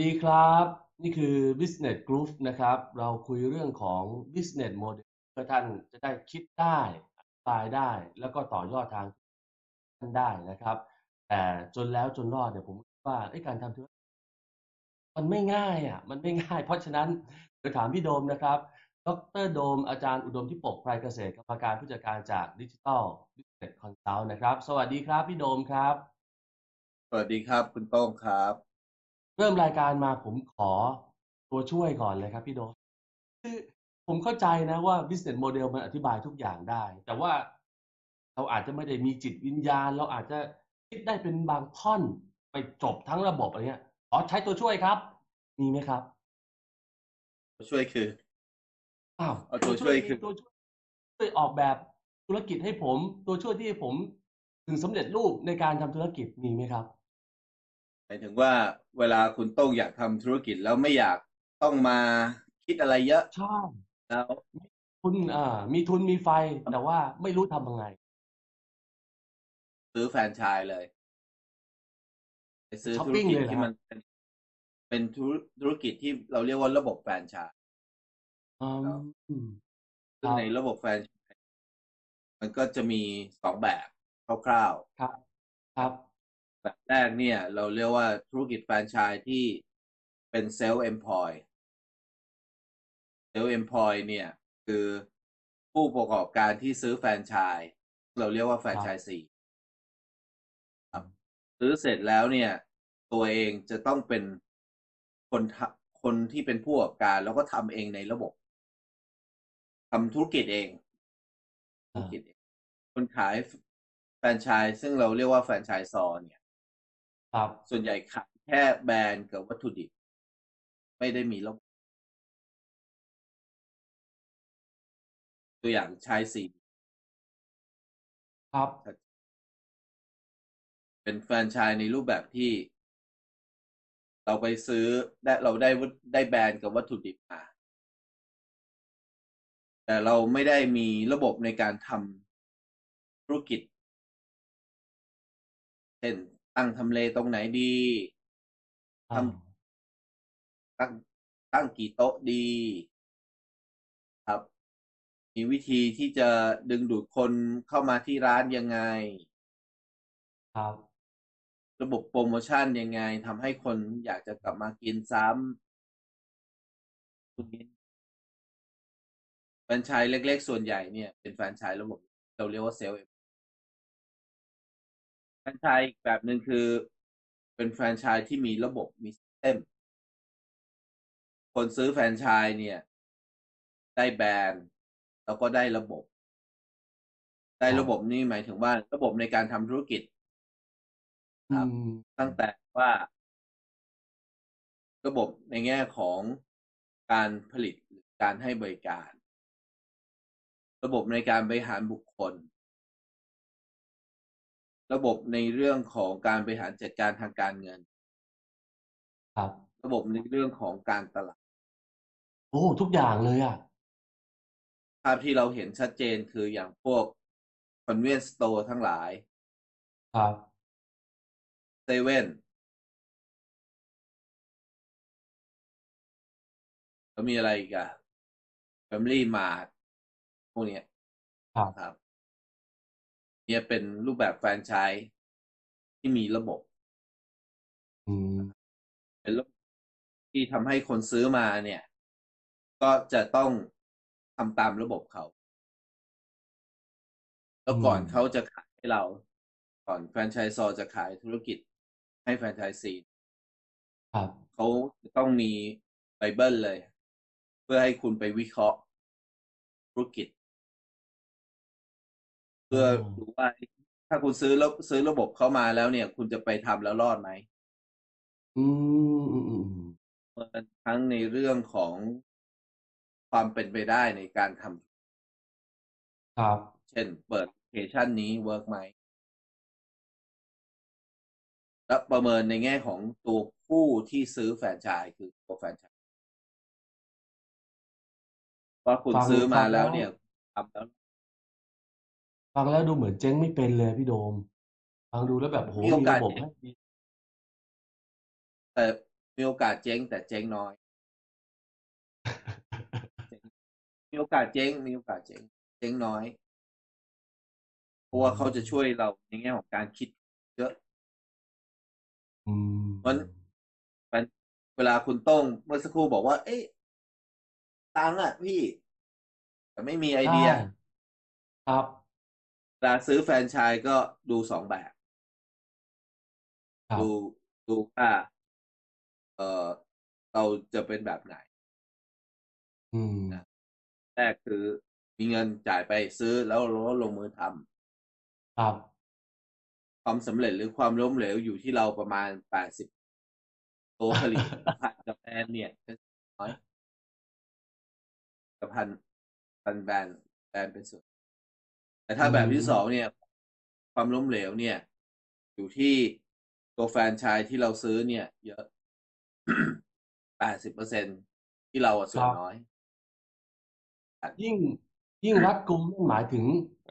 ดีครับ นี่คือ Business Group นะครับ เราคุยเรื่องของ Business Model เพื่อท่านจะได้คิดได้อธิบายได้ แล้วก็ต่อยอดทางท่านได้นะครับ แต่จนแล้วจนรอดเนี่ยผมว่าการทำธุรกิจมันไม่ง่ายอะ มันไม่ง่าย เพราะฉะนั้นจะถามพี่โดมนะครับ ดรโดมอาจารย์อุดมที่ปกไพรเกษตรกรรมการผู้จัดการจากดิจิทัล Business Consult นะครับ สวัสดีครับพี่โดมครับ สวัสดีครับคุณโต้งครับ เริ่มรายการมาผมขอตัวช่วยก่อนเลยครับพี่โดมคือผมเข้าใจนะว่า business model มันอธิบายทุกอย่างได้ แต่ว่าเราอาจจะไม่ได้มีจิตวิญญาณ เราอาจจะคิดได้เป็นบางท่อนไปจบทั้งระบบอะไรเงี้ยขอใช้ตัวช่วยครับ มีไหมครับ ตัวช่วยคืออ้าวเอาตัวช่วยคือตัวช่วยช่วยออกแบบธุรกิจให้ผม ตัวช่วยที่ให้ผมถึงสำเร็จรูปในการทำธุรกิจมีไหมครับ หมายถึงว่าเวลาคุณโต้งอยากทำธุรกิจแล้วไม่อยากต้องมาคิดอะไรเยอะชอบแล้วทุนอ่า มีทุนมีไฟแต่ว่าไม่รู้ทำยังไง ซื้อแฟรนไชส์เลยไปซื้อช้อปธุรปิ้งกิจเลยเหรอที่มันเป็นเป็นธุรธุรกิจที่เราเรียกว่าระบบแฟรนไชส์อืมครับคซึ่งรับในระบบแฟรนไชส์มันก็จะมีสองแบบคร่าวๆครับ ครับ แบบแรกเนี่ย เราเรียกว่าธุรกิจแฟรนไชส์ที่เป็นเซลล์ e m p l o y เซลล์ e m p l o y เนี่ย คือผู้ประกอบการที่ซื้อแฟรนไชส์เราเรียกว่าแฟรนไชส์สี่ครับซื้อเสร็จแล้วเนี่ย ตัวเองจะต้องเป็นคนทำคนที่เป็นผู้ประกอบการ แล้วก็ทำเองในระบบทำธุรกิจเองธุรกิจเอง คนขายแฟรนไชส์ซึ่งเราเรียกว่าแฟรนไชส์ซอเนี่ย ครับส่วนใหญ่ขายแค่แบรนด์กับวัตถุดิบ ไม่ได้มีระบบตัวอย่างชายสีครับ เป็นแฟรนไชส์ในรูปแบบที่ เราไปซื้อได้เราได้วัตได้แบรนด์กับวัตถุดิบมา แต่เราไม่ได้มีระบบในการทำธุรกิจ เช่น ตั้งทำเลตรงไหนดีทอ่าตั้งตั้งกี่โต๊ะดี ครับ มีวิธีที่จะดึงดูดคนเข้ามาที่ร้านยังไง ครับ ระบบโปรโมชั่นยังไงทำให้คนอยากจะกลับมากินซ้ำพวกนี้แฟรนไชส์เล็ก ๆ ส่วนใหญ่เนี่ย เป็นแฟรนไชส์ระบบเราเรียกว่า sell franchise อีกแบบหนึ่งคือ เป็นแฟรนไชส์ที่มีระบบมี system คนซื้อแฟรนไชส์เนี่ย ได้แบรนด์แล้วก็ได้ระบบ ได้ระบบนี่หมายถึงว่าระบบในการทำธุรกิจครับอืมตั้งแต่ว่า ระบบในแง่ของการผลิตหรือการให้บริการ ระบบในการบริหารบุคคล ระบบในเรื่องของการบริหารจัดการทางการเงิน ครับ ระบบในเรื่องของการตลาดโอ้ทุกอย่างเลยอะภาพที่เราเห็นชัดเจนคืออย่างพวก convenience store ทั้งหลาย ครับเซเว่นแล้วมีอะไรอีกอะ Family Mart พวกเนี้ยครับครับเนี่ยเป็นรูปแบบแฟรนไชส์ที่มีระบบอืมเป็นระบบที่ทำให้คนซื้อมาเนี่ย ก็จะต้องทำตามระบบเขา แล้วก่อนอืมเขาจะขายให้เรา ก่อน franchisor จะขายธุรกิจให้แฟรนไชส์ซีครับเขาจะต้องมีไบเบิลเลย เพื่อให้คุณไปวิเคราะห์ธุรกิจ เพื่อดูว่าถ้าคุณซื้อแล้วซื้อระบบเข้ามาแล้วเนี่ย คุณจะไปทำแล้วรอดไหมอืมอืมอืมอืมทั้งในเรื่องของความเป็นไปได้ในการทำครับ เช่น เปิดแอปพลิเคชันนี้ work ไหม และประเมินในแง่ของตัวผู้ที่ซื้อแฟรนไชส์คือตัวแฟรนไชส์ว่าคุณฟังซื้อมาฟังแล้วแล้วเนี่ยทำแล้ว ฟังแล้วดูเหมือนเจ๊งไม่เป็นเลยพี่โดม ฟังดูแล้วแบบโหมีโอกาส ระบบให้ดีแต่มีโอกาสเจ๊งแต่เจ๊งน้อย มีโอกาสเจ๊งมีโอกาสเจ๊งเจ๊งน้อย เพราะว่าเขาจะช่วยเราในแง่ของการคิดเยอะอืมมัน มันเวลาคุณโต้งเมื่อสักครู่บอกว่า เอ๊ะตังค์อะพี่ แต่ไม่มีไอเดีย ใช่ครับเว ลาซื้อแฟรนไชส์ก็ดูสองแบบครับดูดูว่าเออเราจะเป็นแบบไหนอืมแรกคือมีเงินจ่ายไปซื้อแล้วเราก็ลงมือทำครับ ความสำเร็จหรือความล้มเหลวอยู่ที่เราประมาณแปดสิบตัวผลิตภัณฑ์กับแบรนด์เนี่ยเป็นน้อยกับพันพันแบรนด์แบรนด์เป็นส่วน แต่ถ้าแบบที่สองเนี่ย ความล้มเหลวเนี่ย อยู่ที่ตัวแฟรนไชส์ที่เราซื้อเนี่ย เยอะแปดสิบเปอร์เซ็นที่เราอะส่วนน้อย ยิ่งยิ่งรัดกุมนั่นหมายถึง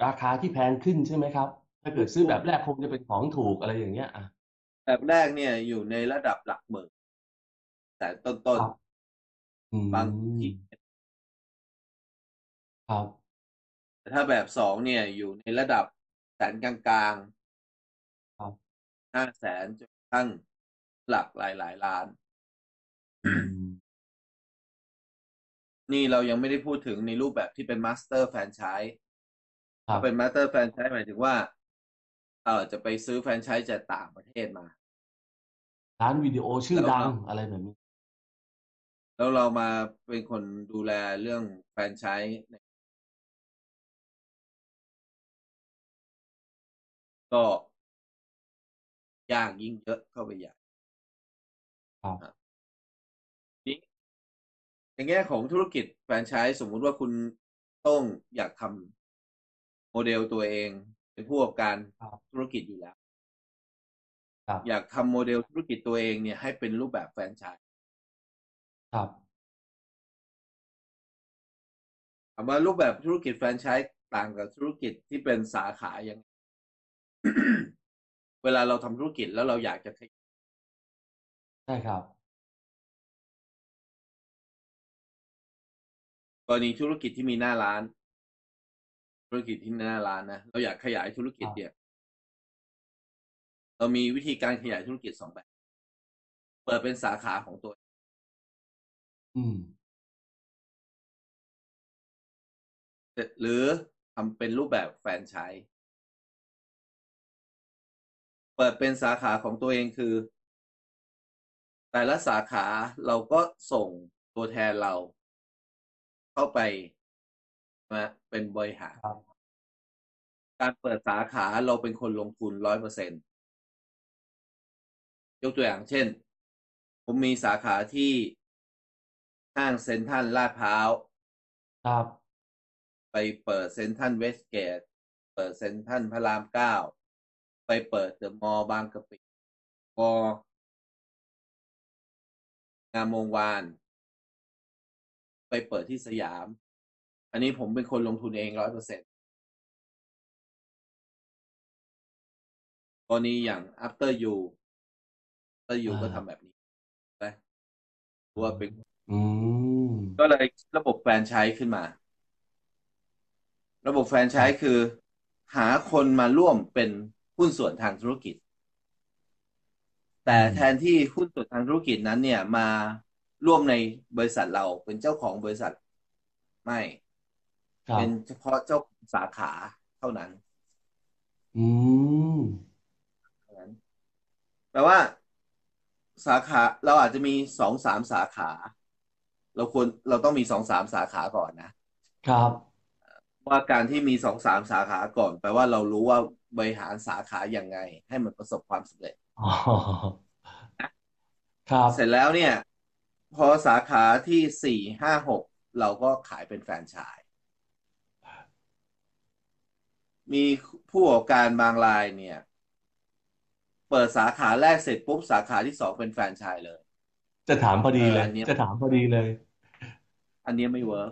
ราคาที่แพงขึ้นใช่ไหมครับ ถ้าเกิดซื้อแบบแรกคงจะเป็นของถูกอะไรอย่างเงี้ยอะแบบแรกเนี่ยอยู่ในระดับหลักหมื่นแต่ต้นครับอืมๆบางทีครับ แต่ถ้าแบบสองเนี่ยอยู่ในระดับแสนกลางครับๆห้าแสนจนกระทั่งหลักหลายหลายๆล้านอืมนี่เรายังไม่ได้พูดถึงในรูปแบบที่เป็น master franchise ครับเป็น master franchise หมายถึงว่า เออจะไปซื้อแฟรนไชส์จากต่างประเทศมา ร้านวิดีโอชื่อแล้วดังเราอะไรแบบนี้แล้วเรามาเป็นคนดูแลเรื่องแฟรนไชส์เนี่ย ก็ยากยิ่งเยอะเข้าไปใหญ่ครับนี้ในแง่ของธุรกิจแฟรนไชส์สมมุติว่าคุณต้องอยากทำโมเดลตัวเองเป็นผู้ประกอบการครับธุรกิจอยู่แล้วครับอยากทำโมเดลธุรกิจตัวเองเนี่ยให้เป็นรูปแบบแฟรนไชส์ครับถามว่ารูปแบบธุรกิจแฟรนไชส์ต่างกับธุรกิจที่เป็นสาขายังไง เวลาเราทำธุรกิจแล้วเราอยากจะขยายใช่ครับ กรณีธุรกิจที่มีหน้าร้าน ธุรกิจที่มีหน้าร้านนะเราอยากขยายธุรกิจครับเนี่ย เรามีวิธีการขยายธุรกิจสองแบบ เปิดเป็นสาขาของตัวเองอืมหรือทำเป็นรูปแบบแฟรนไชส์ เปิดเป็นสาขาของตัวเองคือ แต่ละสาขาเราก็ส่งตัวแทนเรา เข้าไปมาเป็นบริหารครับการเปิดสาขาเราเป็นคนลงทุนร้อยเปอร์เซ็นยกตัวอย่างเช่น ผมมีสาขาที่ห้างเซ็นทรัลลาดพร้าวครับ ไปเปิดเซ็นทรัลเวสเกต เปิดเซ็นทรัลพระรามเก้า ไปเปิดเดอะมอลล์บางกะปิมอลล์งามวงวาน ไปเปิดที่สยาม อันนี้ผมเป็นคนลงทุนเองร้อยเปอร์เซ็นต์กรณีอย่าง after you after you อ่า ก็ทำแบบนี้นะว่าเป็นอืมก็เลยระบบแฟรนไชส์ขึ้นมา ระบบแฟรนไชส์คือ หาคนมาร่วมเป็น หุ้นส่วนทางธุรกิจ แต่แทนที่หุ้นส่วนทางธุรกิจนั้น เนี่ยมาร่วมในบริษัทเราเป็นเจ้าของบริษัทไม่เป็นเฉพาะเจ้าสาขาเท่านั้น อืมแปลว่าสาขาเราอาจจะมีสองสามสาขา เราควรเราต้องมีสองสามสาขาก่อนนะครับ ว่าการที่มีสองสามสาขาก่อน แปลว่าเรารู้ว่า บริหารสาขาอย่างไง ให้มันประสบความสำเร็จครับเสร็จแล้วเนี่ย พอสาขาที่สี่ห้าหกเราก็ขายเป็นแฟรนไชส์มีผู้ประกอบการบางรายเนี่ย เปิดสาขาแรกเสร็จปุ๊บสาขาที่สองเป็นแฟรนไชส์เลย จะถามพอดีเลยจะถามพอดีเลย อันนี้ไม่ work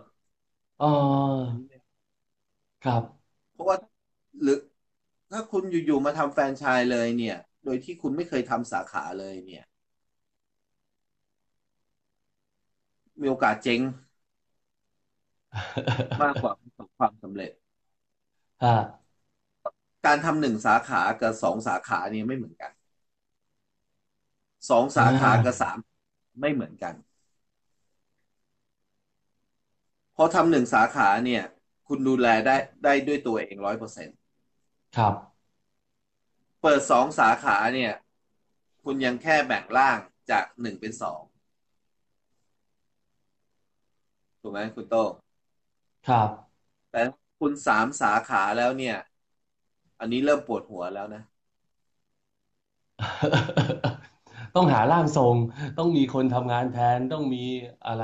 อ๋อครับ เพราะว่าหรือ ถ้าคุณอยู่ๆมาทำแฟรนไชส์เลยเนี่ย โดยที่คุณไม่เคยทำสาขาเลยเนี่ย มีโอกาสเจ๊งมากกว่าประสบความสำเร็จการทำหนึ่งสาขากับสองสาขาเนี่ยไม่เหมือนกัน สองสาขากับสามไม่เหมือนกัน พอทำหนึ่งสาขาเนี่ย คุณดูแลได้ได้ด้วยตัวเองร้อยเปอร์เซ็น ครับ เปิดสองสาขาเนี่ย คุณยังแค่แบ่งร่างจากหนึ่งเป็นสองถูกไหมคุณโตครับ แต่คุณสามสาขาแล้วเนี่ย อันนี้เริ่มปวดหัวแล้วนะ ต้องหาร่างทรง ต้องมีคนทำงานแทนต้องมีอะไร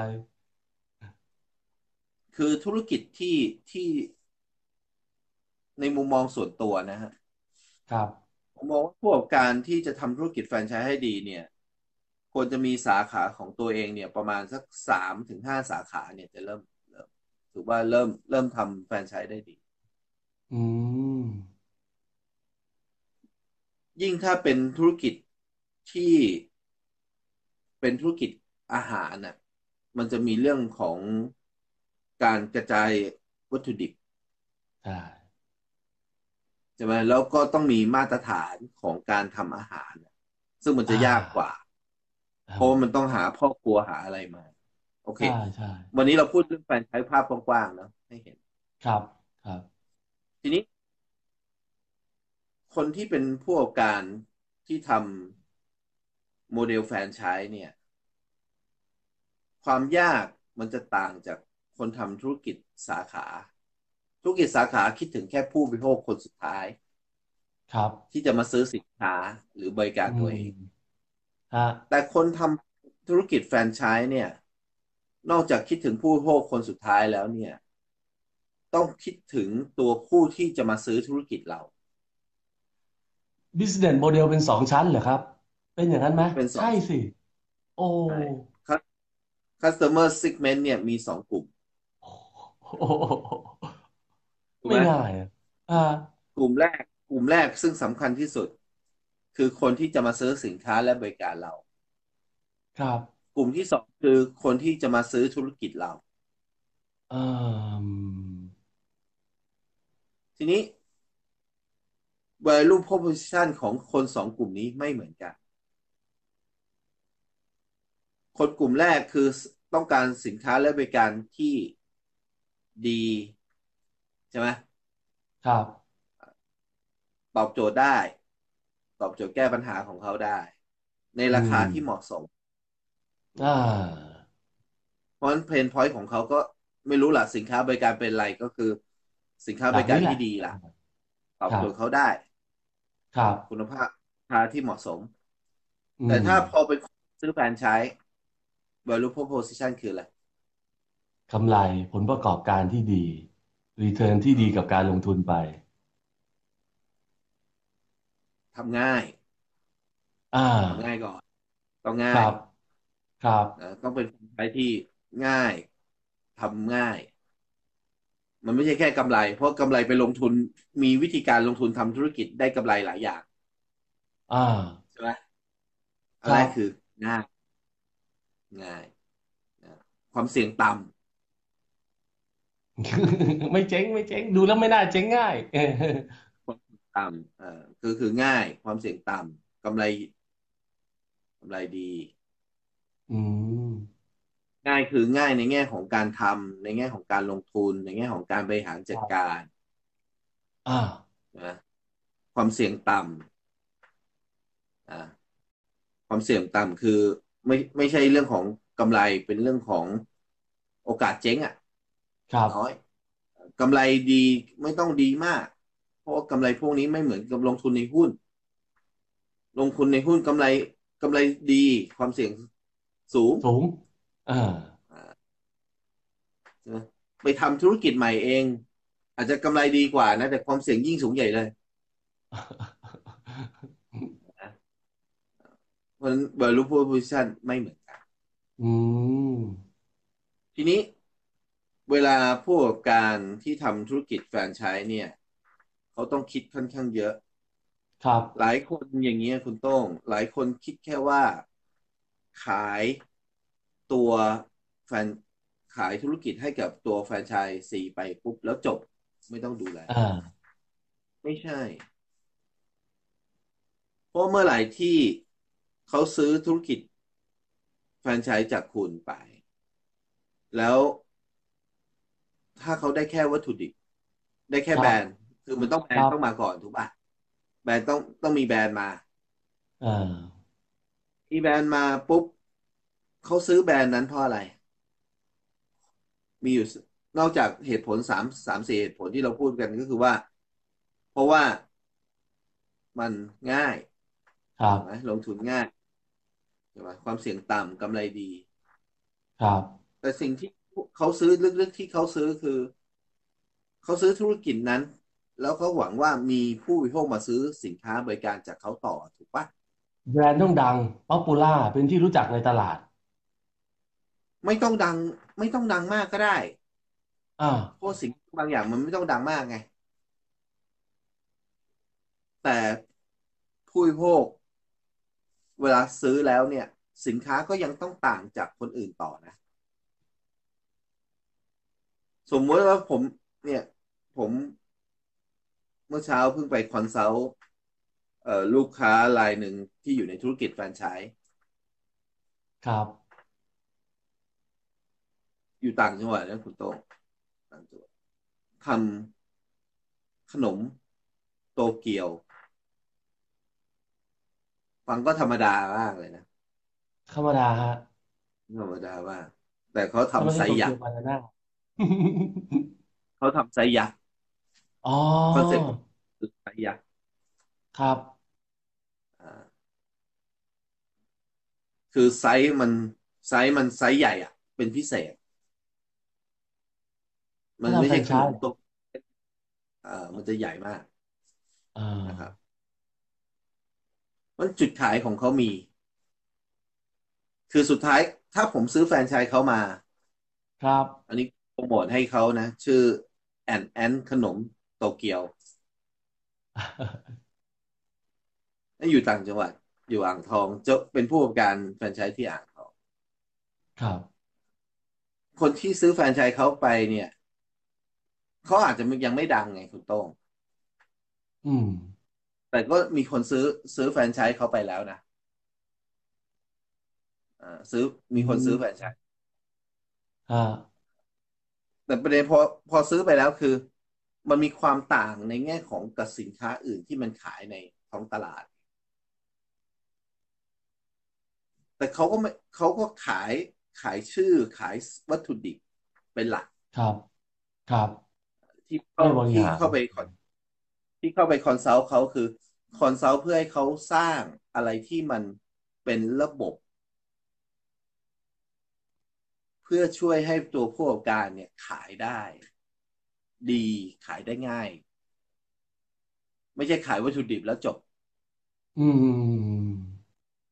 คือธุรกิจที่ที่ ในมุมมองส่วนตัวนะฮะครับผมมองว่าพวกการที่จะทำธุรกิจแฟรนไชส์ให้ดีเนี่ยควรจะมีสาขาของตัวเองเนี่ย ประมาณสักสามถึงห้าสาขาเนี่ยจะเริ่มถือว่าเริ่มเริ่มทำแฟรนไชส์ได้ดี อืมยิ่งถ้าเป็นธุรกิจที่เป็นธุรกิจอาหารน่ะ มันจะมีเรื่องของการกระจายวัตถุดิบใช่ใช่ไหมแล้วก็ต้องมีมาตรฐานของการทำอาหาร ซึ่งมันจะยากกว่า เพราะมันต้องหาพ่อครัวหาอะไรมา โอเคใช่ใช่วันนี้เราพูดเรื่องแฟนใช้ภาพกว้างๆเนาะให้เห็น ครับครับ ทีนี้ คนที่เป็นผู้ประกอบการที่ทำโมเดลแฟนใช้เนี่ย ความยากมันจะต่างจากคนทำธุรกิจสาขา ธุรกิจสาขาคิดถึงแค่ผู้บริโภคคนสุดท้าย ครับ ที่จะมาซื้อสินค้าหรือบริการตัวเองแต่คนทำธุรกิจแฟนใช้เนี่ย นอกจากคิดถึงผู้บริโภคคนสุดท้ายแล้วเนี่ย ต้องคิดถึงตัวผู้ที่จะมาซื้อธุรกิจเรา business model เป็นสองชั้นเหรอครับ เป็นอย่างนั้นไหมเป็นใช่สิ โอ้ customer segment เนี่ยมีสองกลุ่ม ไม่ง่ายอ่ากลุ่มแรก กลุ่มแรกซึ่งสำคัญที่สุด คือคนที่จะมาซื้อสินค้าและบริการเรา ครับ กลุ่มที่สองคือคนที่จะมาซื้อธุรกิจเราทีนี้ value proposition ของคนสองกลุ่มนี้ไม่เหมือนกัน คนกลุ่มแรกคือต้องการสินค้าและบริการที่ดี ใช่ไหมครับ ตอบโจทย์ได้ ตอบโจทย์แก้ปัญหาของเขาได้ ในราคาที่เหมาะสม อ่า เพราะฉะนั้นเพนพอยต์ของเขาก็ไม่รู้ล่ะ สินค้าบริการเป็นอะไรก็คือ สินค้าบริการที่ดีล่ะ ตอบโจทย์เขาได้ ครับ คุณภาพราคาที่เหมาะสมแต่ถ้าพอไปซื้อแฟนใช้ value proposition คืออะไร กำไรผลประกอบการที่ดี รีเทิร์นที่ดีกับการลงทุนไปทำง่าย อ่าทำง่ายก่อน ต้องง่าย ครับต้องเป็นคนใช้ที่ง่ายทำง่าย มันไม่ใช่แค่กำไร เพราะกำไรไปลงทุนมีวิธีการลงทุนทำธุรกิจได้กำไรหลายอย่าง อ่าใช่ไหมอะไรคือง่าย ง่าย ความเสี่ยงต่ำ ไม่เจ๊งไม่เจ๊งดูแล้วไม่น่าเจ๊งง่ายความต่ำอ่าคือคือง่าย ความเสี่ยงต่ำกำไรกำไรดี อืมง่ายคือง่ายในแง่ของการทำในแง่ของการลงทุน ในแง่ของการบริหารจัดการอ่านะความเสี่ยงต่ำอ่าความเสี่ยงต่ำคือไม่ไม่ใช่เรื่องของกำไรเป็นเรื่องของโอกาสเจ๊งอะ ครับน้อยกำไรดีไม่ต้องดีมาก เพราะว่ากำไรพวกนี้ไม่เหมือนกับลงทุนในหุ้น ลงทุนในหุ้นกำไรกำไรดีความเสี่ยงสูงสูงอ่าใช่ไหมไปทำธุรกิจใหม่เอง อาจจะกำไรดีกว่านะ แต่ความเสี่ยงยิ่งสูงใหญ่เลยเพราะฉะนั้น value proposition ไม่เหมือนกัน อืม ทีนี้ เวลาผู้ประกอบการที่ทำธุรกิจแฟรนไชส์เนี่ย เขาต้องคิดค่อนข้างเยอะ ครับ หลายคนอย่างเงี้ยคุณโต้ง หลายคนคิดแค่ว่าขายตัวแฟนขายธุรกิจให้กับตัวแฟรนไชส์สี่ไปปุ๊บ แล้วจบไม่ต้องดูแลอ่าไม่ใช่ เพราะเมื่อไหร่ที่เขาซื้อธุรกิจแฟรนไชส์จากคุณไป แล้ว ถ้าเขาได้แค่วัตถุดิบ ได้แค่ครับแบรนด์คือมันต้องแบรนครัด์บต้องมาก่อนถูกป่ะแบรนด์ต้องต้องมีแบรนด์มาอ่ามีแบรนด์มาปุ๊บเขาซื้อแบรนด์นั้นเพราะอะไร มีอยู่นอกจากเหตุผลสามสามสี่เหตุผลที่เราพูดกันก็คือว่า เพราะว่ามันง่ายครับถูกไหมลงทุนง่ายใช่ไหมความเสี่ยงต่ำกำไรดี ครับ แต่สิ่งที่ เขาซื้อลึกๆที่เขาซื้อคือ เขาซื้อธุรกิจนั้น แล้วเขาหวังว่ามีผู้บริโภคมาซื้อสินค้าบริการจากเขาต่อถูกปะแบรนด์ต้องดังป๊อปปูล่าเป็นที่รู้จักในตลาด ไม่ต้องดัง ไม่ต้องดังมากก็ได้อ่าเพราะสิ่งบางอย่างมันไม่ต้องดังมากไง แต่ผู้บริโภคเวลาซื้อแล้วเนี่ย สินค้าก็ยังต้องต่างจากคนอื่นต่อนะ สมมติว่าผมเนี่ย ผมเมื่อเช้าเพิ่งไปคอนซัลท์เอ่อลูกค้ารายหนึ่งที่อยู่ในธุรกิจแฟรนไชส์ครับ อยู่ต่างจังหวัดนะคุณโต้งต่างจังหวัดทำขนมโตเกียว ฟังก็ธรรมดามากเลยนะธรรมดาฮะธรรมดามากแต่เขาถ้าไม่ทำไซใช่โตส์ยัเกีกยวษ์บานาน่า เขาทำไซส์ยักษ์อ๋อคอนเซ็ปต์คือไซส์ยักษ์ครับอ่าคือไซส์มันไซส์มันไซส์ใหญ่อะ เป็นพิเศษ มันเขาทำไม่แฟรใช่นขไชนมส์โตกอ่ามันจะใหญ่มากอ่านะครับมันจุดขายของเขามี คือสุดท้ายถ้าผมซื้อแฟรนไชส์เขามา ครับ อันนี้ โปรโมทให้เขานะ ชื่อ แอนแอนขนมโตเกียวนั่นอยู่ต่างจังหวัด อยู่อ่างทองจะเป็นผู้ประกอบการแฟรนไชส์ที่อ่างทอง ครับ คนที่ซื้อแฟรนไชส์เขาไปเนี่ยเขาอาจจะยังไม่ดังไงคุณโต้งอืม แต่ก็มีคนซื้อซื้อแฟรนไชส์เขาไปแล้วนะอ่าซื้อมีคนซื้อแฟรนไชส์ฮะ แต่ประเด็นพอพอซื้อไปแล้วคือ มันมีความต่างในแง่ของกับสินค้าอื่นที่มันขายในท้องตลาด แต่เขาก็ไม่เขาก็ขายขายชื่อขายวัตถุดิบเป็นหลัก ครับครับ ที่เข้าไม่บริหาร ที่เข้าไป con ที่เข้าไป consult เขาคือ consult เพื่อให้เขาสร้างอะไรที่มันเป็นระบบ เพื่อช่วยให้ตัวผู้ประกอบการเนี่ยขายได้ ดีขายได้ง่าย ไม่ใช่ขายวัตถุดิบแล้วจบ อืม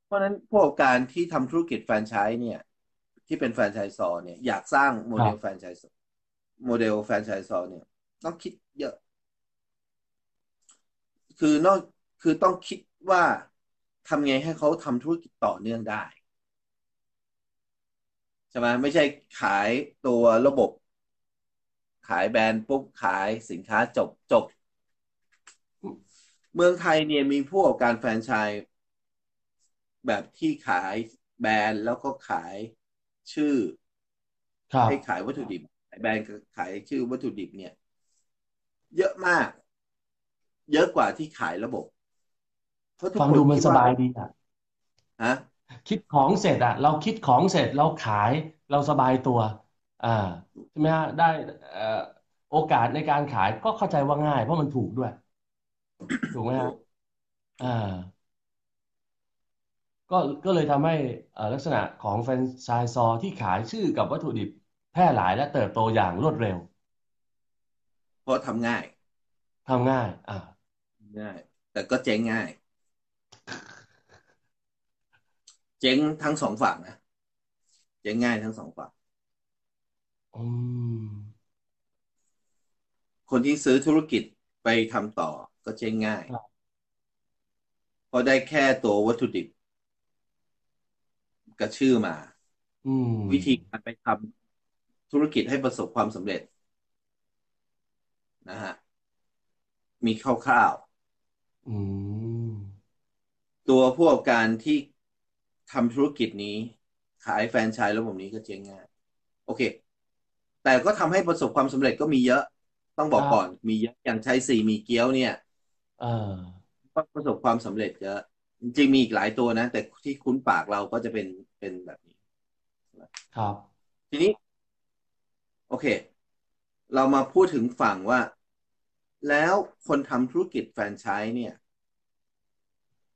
เพราะฉะนั้นผู้ประกอบการที่ทำธุรกิจแฟรนไชส์เนี่ย ที่เป็น franchisor เนี่ยอยากสร้างโมเดลแฟรนไชส์โมเดล franchisor เนี่ย ต้องคิดเยอะ คือนอกคือต้องคิดว่าทำไงให้เขาทำธุรกิจต่อเนื่องได้ ใช่ไหมไม่ใช่ขายตัวระบบ ขายแบรนด์ปุ๊บขายสินค้าจบจบ เมืองไทยเนี่ยมีผู้ประกอบการแฟรนไชส์แบบที่ขายแบรนด์แล้วก็ขายชื่อครับให้ขายวัตถุดิบขายแบรนด์กับขายชื่อวัตถุดิบเนี่ย เยอะมาก เยอะกว่าที่ขายระบบเพราะทุกฟังคนดูมันคิสว่บายดีอะฮะ คิดของเสร็จอะเราคิดของเสร็จเราขายเราสบายตัวอ่าใช่ไหมฮะได้เอ่อโอกาสในการขายก็เข้าใจว่าง่าย เพราะมันถูกด้วย ถูกไหมฮะอ่าก็ก็เลยทำให้เอ่อลักษณะของแฟรนไชส์ซอที่ขายชื่อกับวัตถุดิบแพร่หลายและเติบโตอย่างรวดเร็ว เพราะทำง่ายทำง่าย อ่าง่าย แต่ก็เจ๊งง่าย เจ๊งทั้งสองฝั่งนะเจ๊งง่ายทั้งสองฝั่งอืมคนที่ซื้อธุรกิจไปทำต่อก็เจ๊งง่ายครับเพราะได้แค่ตัววัตถุดิบกับชื่อมาอืมวิธีการไปทำธุรกิจให้ประสบความสำเร็จ นะฮะ มีคร่าวอืมๆตัวผู้ประกอบการที่ ทำธุรกิจนี้ ขายแฟรนไชส์ระบบนี้ก็เจ๊งง่ายโอเค แต่ก็ทำให้ประสบความสำเร็จก็มีเยอะ ต้องบอกครับก่อนมีเยอะอย่างใช้สี่มีเกี๊ยวเนี่ยเออก็ประสบความสำเร็จเยอะจริงๆมีอีกหลายตัวนะ แต่ที่คุ้นปากเราก็จะเป็นเป็นแบบนี้ ครับ ทีนี้ โอเค เรามาพูดถึงฝั่งว่า แล้วคนทำธุรกิจแฟรนไชส์เนี่ย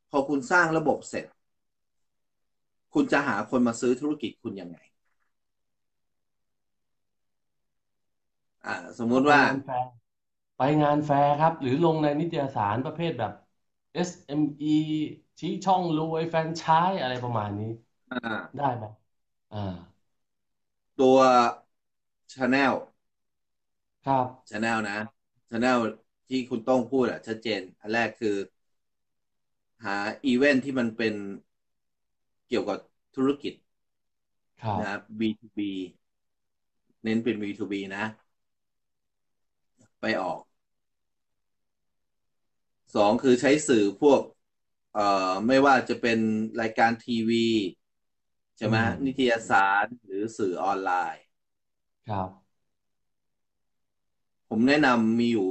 พอคุณสร้างระบบเสร็จ คุณจะหาคนมาซื้อธุรกิจคุณยังไง อ่า สมมุติว่าไปงานแฟร์ไปงานแฟร์ครับ หรือลงในนิตยสารประเภทแบบ SME ชี้ช่องรวยแฟรนไชส์อะไรประมาณนี้ อ่า ได้ไหมอ่า ตัว channel ครับ channel นะ channel ที่คุณต้องพูดอะชัดเจน อันแรกคือ หาอีเวนต์ที่มันเป็น เกี่ยวกับธุรกิจครับนะครับ B2B เน้นเป็น B2B นะ ไปออก สองคือใช้สื่อพวก เอ่อ ไม่ว่าจะเป็นรายการทีวี ใช่ไหมอืมนิตยสารหรือสื่อออนไลน์ ครับ ผมแนะนำมีอยู่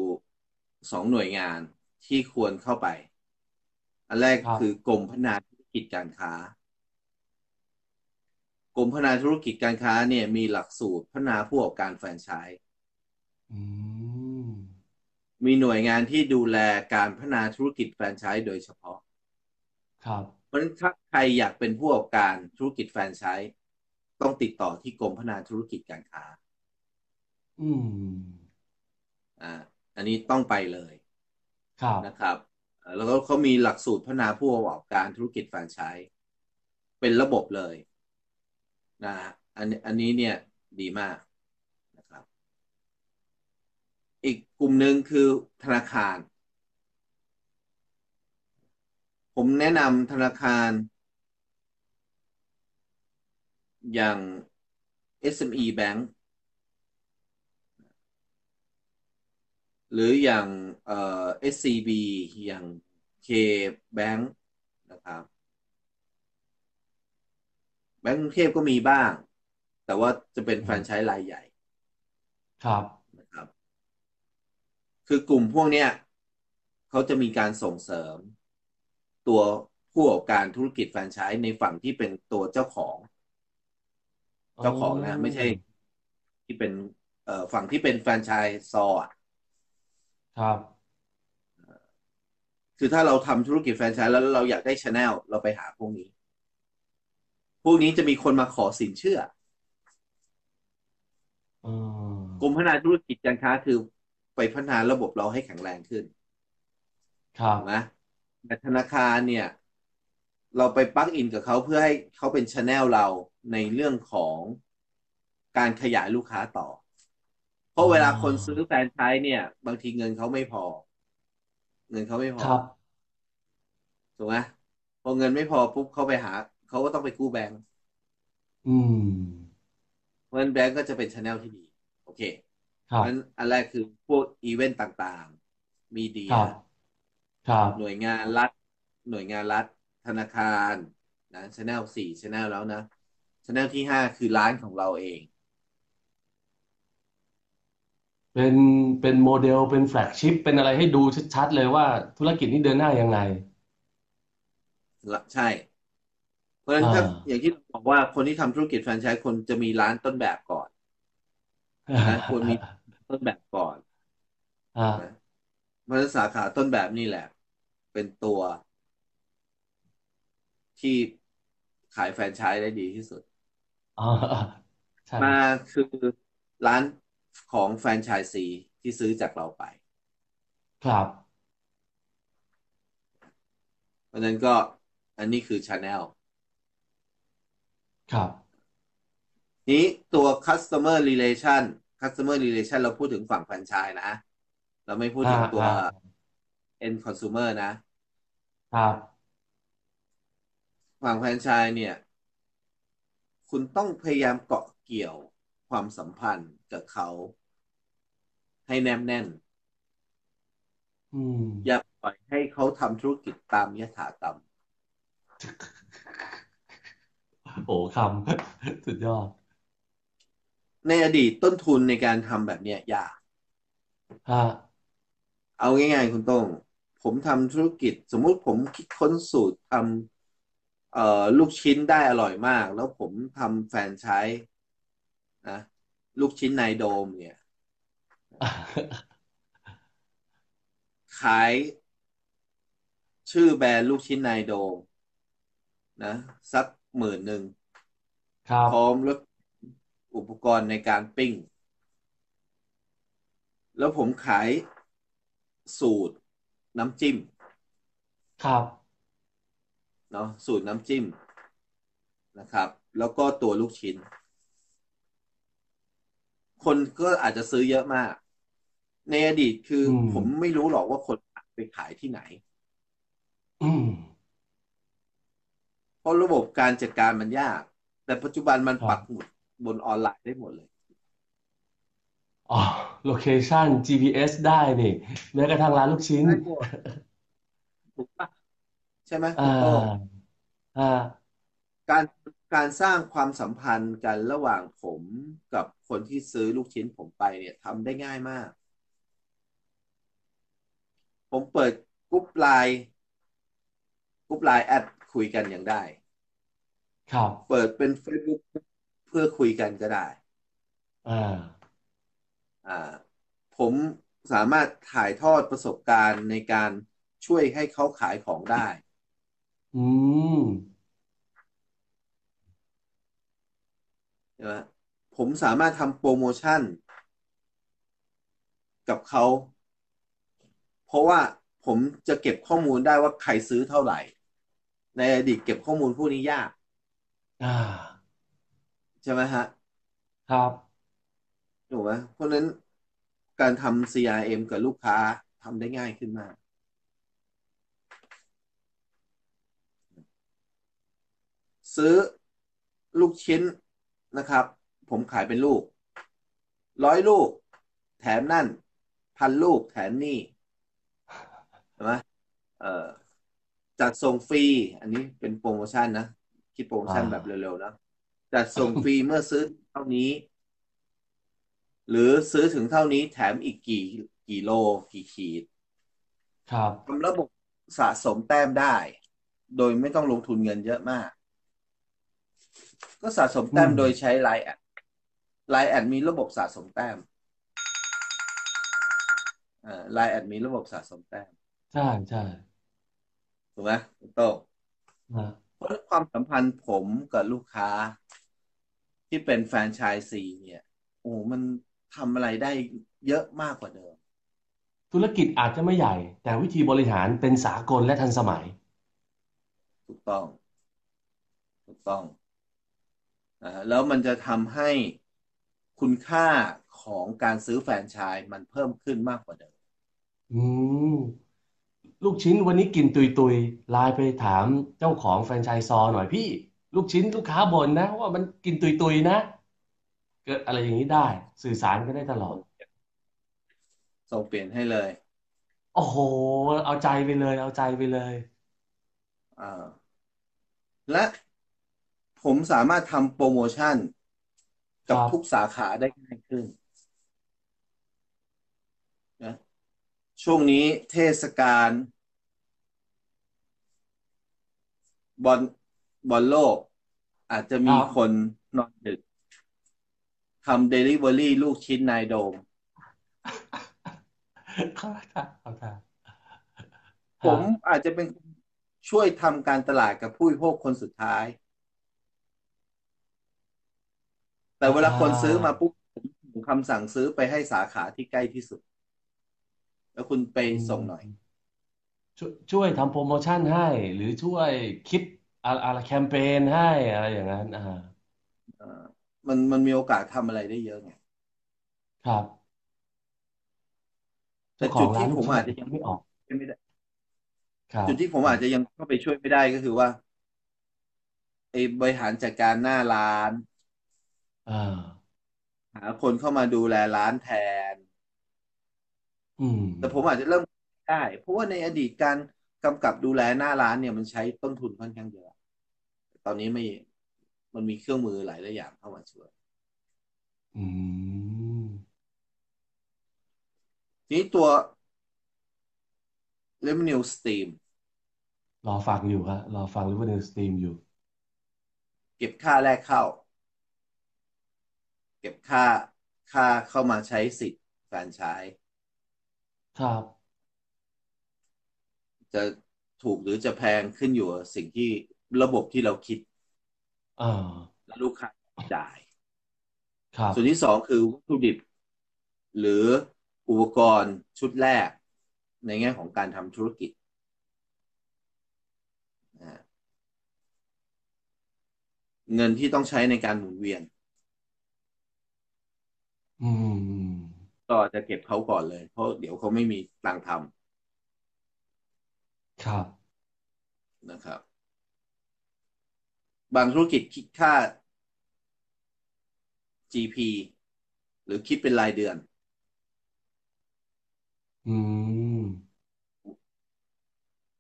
สองหน่วยงานที่ควรเข้าไป อันแรกครับคือกรมพัฒนาธุรกิจการค้า กรมพัฒนาธุรกิจการค้าเนี่ยมีหลักสูตรพัฒนาผู้ประกอบการแฟรนไชส์อืมมีหน่วยงานที่ดูแลการพัฒนาธุรกิจแฟรนไชส์โดยเฉพาะ ครับเพราะฉะนั้นถ้าใครอยากเป็นผู้ประกอบการธุรกิจแฟรนไชส์ต้องติดต่อที่กรมพัฒนาธุรกิจการค้า อืม อ่า อันนี้ต้องไปเลย ครับนะครับเอ่อแล้วก็เขามีหลักสูตรพัฒนาผู้ประกอบการธุรกิจแฟรนไชส์เป็นระบบเลย นะอันอันนี้เนี่ยดีมากนะครับ อีกกลุ่มหนึ่งคือธนาคาร ผมแนะนำธนาคาร อย่าง SME Bank หรืออย่างเอ่อ SCB อย่าง K Bank นะครับ แบงก์กรุงเทพก็มีบ้าง แต่ว่าจะเป็นแฟรนไชส์รายใหญ่ ครับนะครับ คือกลุ่มพวกเนี้ยเขาจะมีการส่งเสริม ตัวผู้ประกอบการธุรกิจแฟรนไชส์ในฝั่งที่เป็นตัวเจ้าของ เจ้าของนะ ไม่ใช่ ที่เป็นเอ่อฝั่งที่เป็นแฟรนไชส์ซอร์อะครับคือถ้าเราทำธุรกิจแฟรนไชส์แล้วเราอยากได้ชแนลเราไปหาพวกนี้ พวกนี้จะมีคนมาขอสินเชื่ออืมกรมพัฒนาธุรกิจการค้าคือไปพัฒนาระบบเราให้แข็งแรงขึ้น ครับถูกไหมแต่ธนาคารเนี่ย เราไปปลั๊กอินกับเขาเพื่อให้เขาเป็นชแนลเราในเรื่องของการขยายลูกค้าต่อ เพราะเวลาคนซื้อแฟรนไชส์เนี่ย บางทีเงินเขาไม่พอ เงินเขาไม่พอครับถูกไหมพอเงินไม่พอปุ๊บเขาไปหา เขาก็ต้องไปกู้แบงก์อืมเพราะฉะนั้นแบงก์ก็จะเป็น channel ที่ดี โอเคคเพรับราะฉะนั้นอันแรกคือพวกอีเวนต์ต่างๆ มีเดีย ครับครับหน่วยงานรัฐ หน่วยงานรัฐ ธนาคารนะ channel สี่ channel แล้วนะ channel ที่ห้าคือร้านของเราเอง เป็นเป็นโมเดลเป็น flagship เป็นอะไรให้ดูชัดๆเลยว่าธุรกิจนี้เดินหน้ายังไงละใช่ เพราะฉะนั้นอ่าถ้าอย่างที่บอกว่าคนที่ทำธุรกิจแฟรนไชส์คนจะมีร้านต้นแบบก่อนนะควรมีต้นแบบก่อนอ่านะเพราะฉะนั้นสาขาต้นแบบนี่แหละ เป็นตัว ที่ขายแฟรนไชส์ได้ดีที่สุดอ่าใช่มาคือร้านของแฟรนไชส์ซีที่ซื้อจากเราไป ครับเพราะฉะนั้นก็อันนี้คือชาแนล ครับ นี้ตัว customer relation customer relation เราพูดถึงฝั่งแฟรนไชส์นะ เราไม่พูดถึงตัวอ่าอ่า end consumer นะ ครับฝั่งแฟรนไชส์เนี่ย คุณต้องพยายามเกาะเกี่ยวความสัมพันธ์กับเขา ให้แนบแน่นอืมอย่าปล่อยให้เขาทำธุรกิจตามยถากรรม โอ้คำสุดยอด ในอดีตต้นทุนในการทำแบบเนี้ยยากฮะเอาง่ายๆคุณโต้งผมทำธุรกิจ สมมุติผมคิดค้นสูตรทำเอ่อลูกชิ้นได้อร่อยมาก แล้วผมทำแฟรนไชส์นะลูกชิ้นในโดมเนี่ย ขาย ชื่อแบรนด์ลูกชิ้นในโดมนะสัก หมื่นหนึ่งครับพร้อมรถอุปกรณ์ในการปิ้ง แล้วผมขายสูตรน้ำจิ้ม ครับเนาะสูตรน้ำจิ้มนะครับ แล้วก็ตัวลูกชิ้น คนก็อาจจะซื้อเยอะมาก ในอดีตคือ อืมผมไม่รู้หรอกว่าคนไปขายที่ไหน อืม เพราะระบบการจัดการมันยาก แต่ปัจจุบันมันครับปักหมุดบนออนไลน์ได้หมดเลยอ๋อ location GPS ได้นี่แม้กระทั่งร้านลูกชิ้นได้หมดดถูกปะใช่ไหมคุอ่าณโต้งอ่าการการสร้างความสัมพันธ์กันระหว่างผมกับคนที่ซื้อลูกชิ้นผมไปเนี่ยทำได้ง่ายมาก ผมเปิดกรุ๊ปไลน์กรุ๊ป LINE@ คุยกันอย่างได้ ครับ เปิดเป็น Facebook เพื่อคุยกันก็ได้ อ่า อ่า ผมสามารถถ่ายทอดประสบการณ์ในการช่วยให้เขาขายของได้ อืมใช่ไหมผมสามารถทำโปรโมชั่น กับเขา เพราะว่าผมจะเก็บข้อมูลได้ว่าใครซื้อเท่าไหร่ ในอดีตเก็บข้อมูลพวกนี้ยากอ่าใช่ไหมฮะ ครับถูกไหมเพราะฉะนั้นการทำ CRM กับลูกค้าทำได้ง่ายขึ้นมากซื้อลูกชิ้นนะครับ ผมขายเป็นลูก ร้อยลูก แถมนั่น พันลูกแถมนี่ใช่ไหมเอ่อ จัดส่งฟรี อันนี้เป็นโปรโมชั่นนะ คิดโปรโมชั่นอ่าแบบเร็วๆนะจัดส่งฟรีเมื่อซื้อเท่านี้ หรือซื้อถึงเท่านี้แถมอีกกี่กี่โลกี่ขีด ครับทำระบบสะสมแต้มได้ โดยไม่ต้องลงทุนเงินเยอะมาก ก็สะสมแต้มอืมโดยใช้ LINE@ LINE@ มีระบบสะสมแต้มอ่า LINE@ มีระบบสะสมแต้ม ใช่ใช่ ถูกไหมคุณโต้งนะเพราะความสัมพันธ์ผมกับลูกค้า ที่เป็นแฟรนไชส์ซีเนี่ย โอ้มันทำอะไรได้เยอะมากกว่าเดิม ธุรกิจอาจจะไม่ใหญ่ แต่วิธีบริหารเป็นสากลและทันสมัย ถูกต้อง ถูกต้องนะฮะแล้วมันจะทำให้คุณค่าของการซื้อแฟรนไชส์มันเพิ่มขึ้นมากกว่าเดิม อืม ลูกชิ้นวันนี้กินตุยตุยไลน์ไปถามเจ้าของแฟรนไชส์ซอหน่อยพี่ ลูกชิ้นลูกค้าบ่นนะ ว่ามันกินตุยตุยนะ เกิดอะไรอย่างนี้ได้ สื่อสารกันได้ตลอด ส่งเปลี่ยนให้เลย โอ้โห เอาใจไปเลย เอาใจไปเลยอ่าและผมสามารถทำโปรโมชั่น กับครับทุกสาขาได้ง่ายขึ้นนะ ช่วงนี้เทศกาลบอลบอลโลก อาจจะมีครับคนนอนดึกทำเดลิเวอรี่ลูกชิ้นนายโดมครับครับครับผมอาจจะเป็นคนช่วยทำการตลาดกับผู้บริโภคคนสุดท้าย แต่เวลาคนซื้อมาปุ๊บผมส่งคำสั่งซื้อไปให้สาขาที่ใกล้ที่สุด แล้วคุณไปส่งหน่อยช่วยช่วยทำโปรโมชั่นให้ หรือช่วยคิดอะไรอะไรแคมเปญให้อะไรอย่างนั้น อ่าเอ่อมันมันมีโอกาสทำอะไรได้เยอะไงครับแต่เจ้าขจุอดงร้านที่ลูผกมชิ้นอาจจะยังไม่ออกไม่ได้ครับจุดที่ผมอาจจะยังเข้าไปช่วยไม่ได้ก็คือว่าไอ้บริหารจัดการหน้าร้านอ่าหาคนเข้ามาดูแลร้านแทนอืม แต่ผมอาจจะเริ่มได้ เพราะว่าในอดีตการกำกับดูแลหน้าร้านเนี่ยมันใช้ต้นทุนค่อนข้างเยอะ ตอนนี้ไม่มันมีเครื่องมือหลายหลายอย่างเข้ามาช่วยอืมทีนี้ตัว revenue stream รอฟังอยู่ฮะรอฟัง Revenue Stream อยู่ เก็บค่าแรกเข้า เก็บค่าค่าเข้ามาใช้สิทธิ์แฟรนไชส์ ครับ จะถูกหรือจะแพงขึ้นอยู่กับสิ่งที่ระบบที่เราคิดอ่า และลูกค้าจ่าย ครับ ส่วนที่สองคือวัตถุดิบ หรืออุปกรณ์ชุดแรก ในแง่ของการทำธุรกิจนะฮะเงินที่ต้องใช้ในการหมุนเวียน อืม ก็จะเก็บเขาก่อนเลย เพราะเดี๋ยวเขาไม่มีตังค์ทครับำนะครับ บางธุรกิจคิดค่า GP หรือคิดเป็นรายเดือน อืม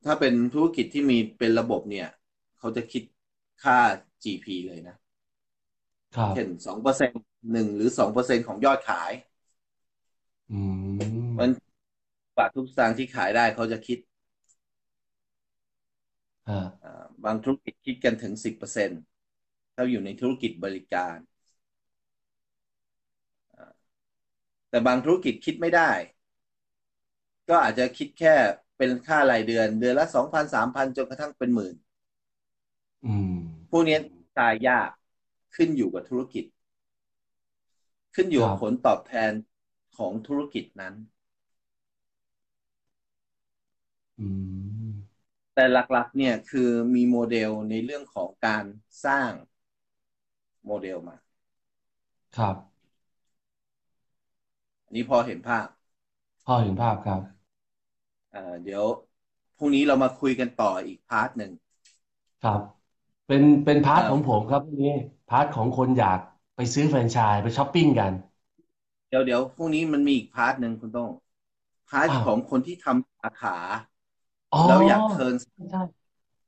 ถ้าเป็นธุรกิจที่มีเป็นระบบเนี่ย เขาจะคิดค่า GP เลยนะ ครับ เช่นสองเปอร์เซ็นหนึ่งหรือสองเปอร์เซ็นของยอดขายอื มมันบาททุกสตางค์ที่ขายได้เขาจะคิดฮะอ่าบางธุรกิจคิดกันถึงสิบเปอร์เซ็นถ้าอยู่ในธุรกิจบริการอ่าแต่บางธุรกิจคิดไม่ได้ ก็อาจจะคิดแค่เป็นค่ารายเดือน เดือนละสองพันสามพันจนกระทั่งเป็นหมื่นอืมพวกนี้ตายยากขึ้นอยู่กับธุรกิจ ขึ้นอยู่กับผลตอบแทน ของธุรกิจนั้นอืมแต่หลักๆ เนี่ยคือมีโมเดลในเรื่องของการสร้างโมเดลมา ครับอันนี้พอเห็นภาพ พอเห็นภาพครับรับเอ่อเดี๋ยวพรุ่งนี้เรามาคุยกันต่ออีก part หนึ่งครับ เป็นเป็นพาร์ทเอ่อของผมครับนี่ part ของคนอยากไปซื้อแฟรนไชส์ไปช้อปปิ้งกัน เดี๋ยวเดี๋ยวพรุ่งนี้มันมีอีก part หนึ่งคุณโต้ง อ้าว part ของคนที่ทำสาขาอ๋อแล้วอยาก turn ใช่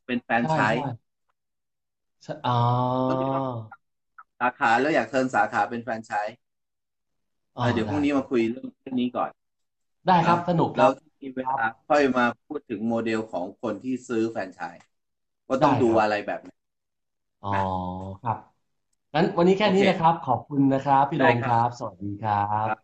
เป็นแฟรนไชใช่ส์ใช่ ใช่ ใช่อ๋อสาขาแล้วอยาก turn สาขาเป็นแฟรนไชส์อ๋อเออได้ เดี๋ยวพได้รุ่งนี้มาคุยเรื่องเรื่องนี้ก่อน ได้ครับสนุกคแล้วที่มีเวลาค่อยมาพูดถึงโมเดลของคนที่ซื้อแฟรนไชส์ว่าต้องได้ดูครับอะไรแบบไหนอ๋อครับ งั้นวันนี้แค่นี้โอเคนะครับ ขอบคุณนะครับ พี่โดได้มคครับรับ สวัสดีครับครับ